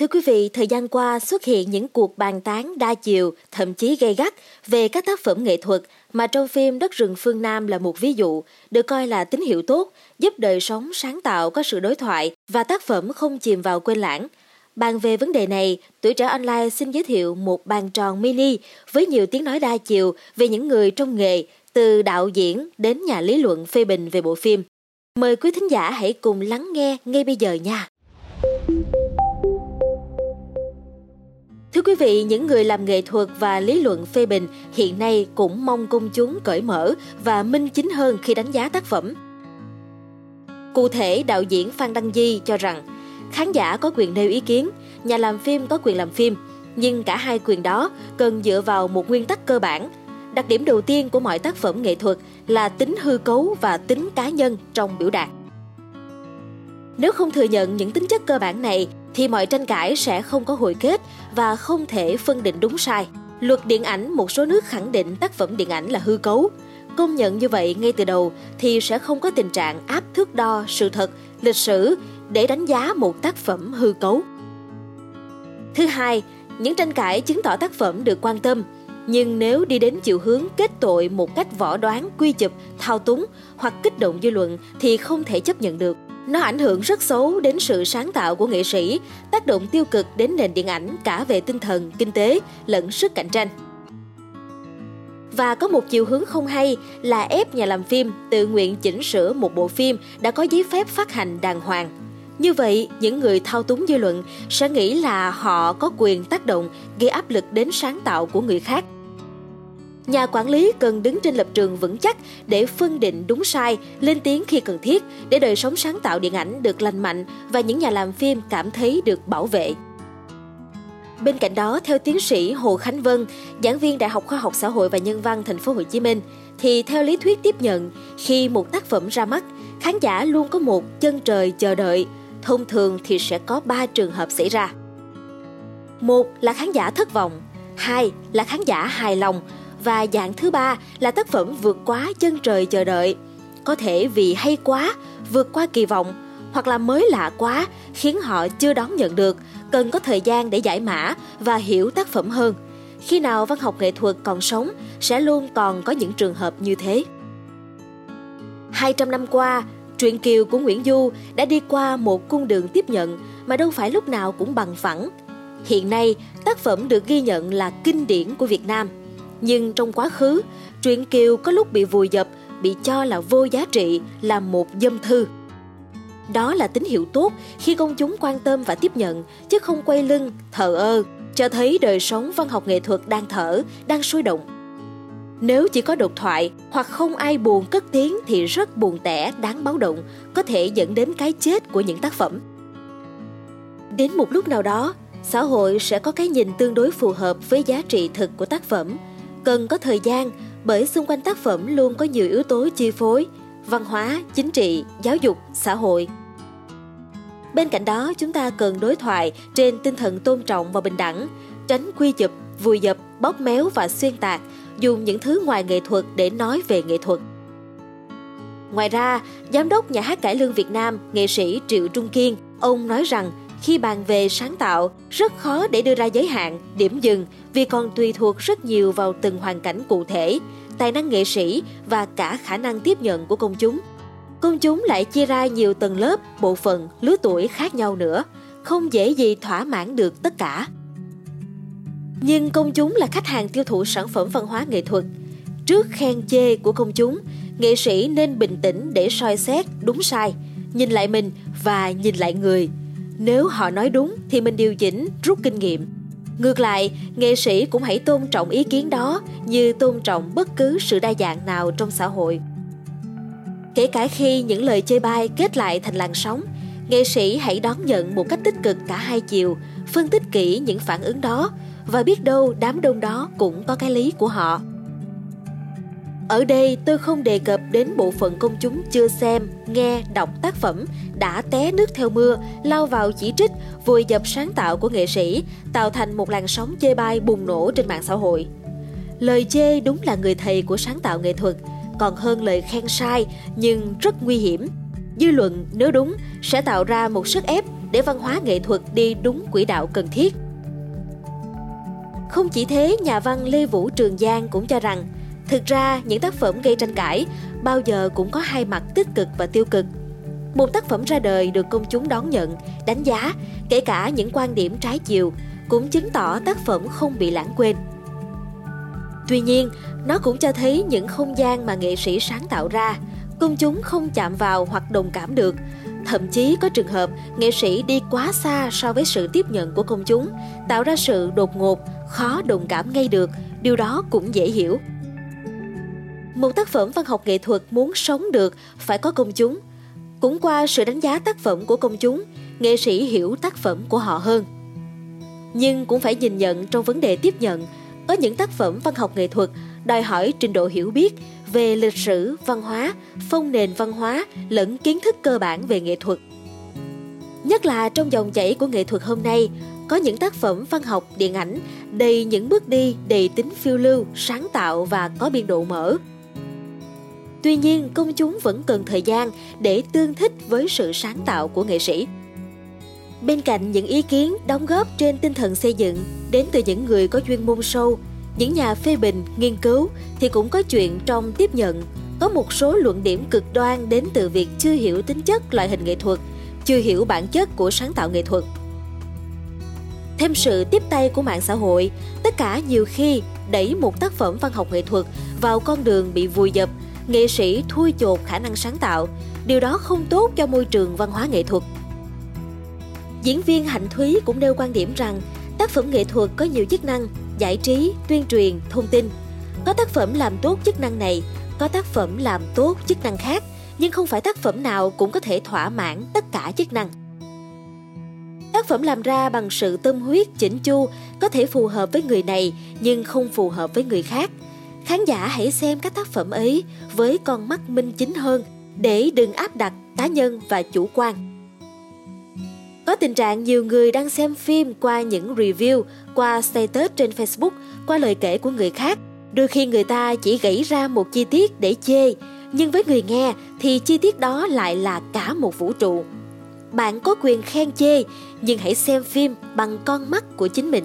Thưa quý vị, thời gian qua xuất hiện những cuộc bàn tán đa chiều, thậm chí gay gắt về các tác phẩm nghệ thuật mà trong phim Đất rừng phương Nam là một ví dụ, được coi là tín hiệu tốt, giúp đời sống sáng tạo có sự đối thoại và tác phẩm không chìm vào quên lãng. Bàn về vấn đề này, tuổi trẻ online xin giới thiệu một bàn tròn mini với nhiều tiếng nói đa chiều về những người trong nghề, từ đạo diễn đến nhà lý luận phê bình về bộ phim. Mời quý thính giả hãy cùng lắng nghe ngay bây giờ nha. Thưa quý vị, những người làm nghệ thuật và lý luận phê bình hiện nay cũng mong công chúng cởi mở và minh chính hơn khi đánh giá tác phẩm. Cụ thể, đạo diễn Phan Đăng Di cho rằng khán giả có quyền nêu ý kiến, nhà làm phim có quyền làm phim, nhưng cả hai quyền đó cần dựa vào một nguyên tắc cơ bản. Đặc điểm đầu tiên của mọi tác phẩm nghệ thuật là tính hư cấu và tính cá nhân trong biểu đạt. Nếu không thừa nhận những tính chất cơ bản này thì mọi tranh cãi sẽ không có hồi kết và không thể phân định đúng sai. Luật điện ảnh một số nước khẳng định tác phẩm điện ảnh là hư cấu. Công nhận như vậy ngay từ đầu thì sẽ không có tình trạng áp thước đo sự thật, lịch sử để đánh giá một tác phẩm hư cấu. Thứ hai, những tranh cãi chứng tỏ tác phẩm được quan tâm, nhưng nếu đi đến chiều hướng kết tội một cách võ đoán, quy chụp, thao túng hoặc kích động dư luận thì không thể chấp nhận được. Nó ảnh hưởng rất xấu đến sự sáng tạo của nghệ sĩ, tác động tiêu cực đến nền điện ảnh cả về tinh thần, kinh tế lẫn sức cạnh tranh. Và có một chiều hướng không hay là ép nhà làm phim tự nguyện chỉnh sửa một bộ phim đã có giấy phép phát hành đàng hoàng. Như vậy, những người thao túng dư luận sẽ nghĩ là họ có quyền tác động gây áp lực đến sáng tạo của người khác – Nhà quản lý cần đứng trên lập trường vững chắc để phân định đúng sai, lên tiếng khi cần thiết để đời sống sáng tạo điện ảnh được lành mạnh và những nhà làm phim cảm thấy được bảo vệ. Bên cạnh đó, theo tiến sĩ Hồ Khánh Vân, giảng viên Đại học Khoa học Xã hội và Nhân văn Thành phố Hồ Chí Minh, thì theo lý thuyết tiếp nhận, khi một tác phẩm ra mắt, khán giả luôn có một chân trời chờ đợi. Thông thường thì sẽ có 3 trường hợp xảy ra. Một là khán giả thất vọng, hai là khán giả hài lòng và dạng thứ ba là tác phẩm vượt quá chân trời chờ đợi. Có thể vì hay quá, vượt qua kỳ vọng hoặc là mới lạ quá khiến họ chưa đón nhận được, cần có thời gian để giải mã và hiểu tác phẩm hơn. Khi nào văn học nghệ thuật còn sống sẽ luôn còn có những trường hợp như thế. 200 năm qua, truyện Kiều của Nguyễn Du đã đi qua một cung đường tiếp nhận mà đâu phải lúc nào cũng bằng phẳng. Hiện nay, tác phẩm được ghi nhận là kinh điển của Việt Nam – nhưng trong quá khứ, truyện Kiều có lúc bị vùi dập, bị cho là vô giá trị, là một dâm thư. Đó là tín hiệu tốt khi công chúng quan tâm và tiếp nhận, chứ không quay lưng, thờ ơ, cho thấy đời sống văn học nghệ thuật đang thở, đang sôi động. Nếu chỉ có độc thoại hoặc không ai buồn cất tiếng thì rất buồn tẻ, đáng báo động, có thể dẫn đến cái chết của những tác phẩm. Đến một lúc nào đó, xã hội sẽ có cái nhìn tương đối phù hợp với giá trị thực của tác phẩm – cần có thời gian bởi xung quanh tác phẩm luôn có nhiều yếu tố chi phối, văn hóa, chính trị, giáo dục, xã hội. Bên cạnh đó, chúng ta cần đối thoại trên tinh thần tôn trọng và bình đẳng, tránh quy chụp, vùi dập, bóp méo và xuyên tạc, dùng những thứ ngoài nghệ thuật để nói về nghệ thuật. Ngoài ra, giám đốc nhà hát cải lương Việt Nam, nghệ sĩ Triệu Trung Kiên, ông nói rằng khi bàn về sáng tạo, rất khó để đưa ra giới hạn, điểm dừng vì còn tùy thuộc rất nhiều vào từng hoàn cảnh cụ thể, tài năng nghệ sĩ và cả khả năng tiếp nhận của công chúng. Công chúng lại chia ra nhiều tầng lớp, bộ phận, lứa tuổi khác nhau nữa, không dễ gì thỏa mãn được tất cả. Nhưng công chúng là khách hàng tiêu thụ sản phẩm văn hóa nghệ thuật. Trước khen chê của công chúng, nghệ sĩ nên bình tĩnh để soi xét đúng sai, nhìn lại mình và nhìn lại người – nếu họ nói đúng thì mình điều chỉnh, rút kinh nghiệm. Ngược lại, nghệ sĩ cũng hãy tôn trọng ý kiến đó như tôn trọng bất cứ sự đa dạng nào trong xã hội. Kể cả khi những lời chê bai kết lại thành làn sóng, nghệ sĩ hãy đón nhận một cách tích cực cả hai chiều, phân tích kỹ những phản ứng đó và biết đâu đám đông đó cũng có cái lý của họ. Ở đây tôi không đề cập đến bộ phận công chúng chưa xem, nghe, đọc tác phẩm đã té nước theo mưa, lao vào chỉ trích, vùi dập sáng tạo của nghệ sĩ, tạo thành một làn sóng chê bai bùng nổ trên mạng xã hội. Lời chê đúng là người thầy của sáng tạo nghệ thuật, còn hơn lời khen sai nhưng rất nguy hiểm. Dư luận nếu đúng sẽ tạo ra một sức ép để văn hóa nghệ thuật đi đúng quỹ đạo cần thiết. Không chỉ thế, nhà văn Lê Vũ Trường Giang cũng cho rằng thực ra những tác phẩm gây tranh cãi bao giờ cũng có hai mặt tích cực và tiêu cực. Một tác phẩm ra đời được công chúng đón nhận, đánh giá, kể cả những quan điểm trái chiều, cũng chứng tỏ tác phẩm không bị lãng quên. Tuy nhiên, nó cũng cho thấy những không gian mà nghệ sĩ sáng tạo ra, công chúng không chạm vào hoặc đồng cảm được. Thậm chí có trường hợp nghệ sĩ đi quá xa so với sự tiếp nhận của công chúng, tạo ra sự đột ngột, khó đồng cảm ngay được, điều đó cũng dễ hiểu. Một tác phẩm văn học nghệ thuật muốn sống được phải có công chúng. Cũng qua sự đánh giá tác phẩm của công chúng, nghệ sĩ hiểu tác phẩm của họ hơn. Nhưng cũng phải nhìn nhận trong vấn đề tiếp nhận, có những tác phẩm văn học nghệ thuật đòi hỏi trình độ hiểu biết về lịch sử, văn hóa, phong nền văn hóa lẫn kiến thức cơ bản về nghệ thuật. Nhất là trong dòng chảy của nghệ thuật hôm nay, có những tác phẩm văn học điện ảnh đầy những bước đi đầy tính phiêu lưu, sáng tạo và có biên độ mở. Tuy nhiên, công chúng vẫn cần thời gian để tương thích với sự sáng tạo của nghệ sĩ. Bên cạnh những ý kiến đóng góp trên tinh thần xây dựng đến từ những người có chuyên môn sâu, những nhà phê bình, nghiên cứu thì cũng có chuyện trong tiếp nhận. Có một số luận điểm cực đoan đến từ việc chưa hiểu tính chất loại hình nghệ thuật, chưa hiểu bản chất của sáng tạo nghệ thuật. Thêm sự tiếp tay của mạng xã hội, tất cả nhiều khi đẩy một tác phẩm văn học nghệ thuật vào con đường bị vùi dập, nghệ sĩ thui chột khả năng sáng tạo. Điều đó không tốt cho môi trường văn hóa nghệ thuật. Diễn viên Hạnh Thúy cũng nêu quan điểm rằng tác phẩm nghệ thuật có nhiều chức năng giải trí, tuyên truyền, thông tin. Có tác phẩm làm tốt chức năng này, có tác phẩm làm tốt chức năng khác, nhưng không phải tác phẩm nào cũng có thể thỏa mãn tất cả chức năng. Tác phẩm làm ra bằng sự tâm huyết chỉnh chu có thể phù hợp với người này nhưng không phù hợp với người khác. Khán giả hãy xem các tác phẩm ấy với con mắt minh chính hơn để đừng áp đặt cá nhân và chủ quan. Có tình trạng nhiều người đang xem phim qua những review, qua status trên Facebook, qua lời kể của người khác. Đôi khi người ta chỉ gãy ra một chi tiết để chê, nhưng với người nghe thì chi tiết đó lại là cả một vũ trụ. Bạn có quyền khen chê, nhưng hãy xem phim bằng con mắt của chính mình.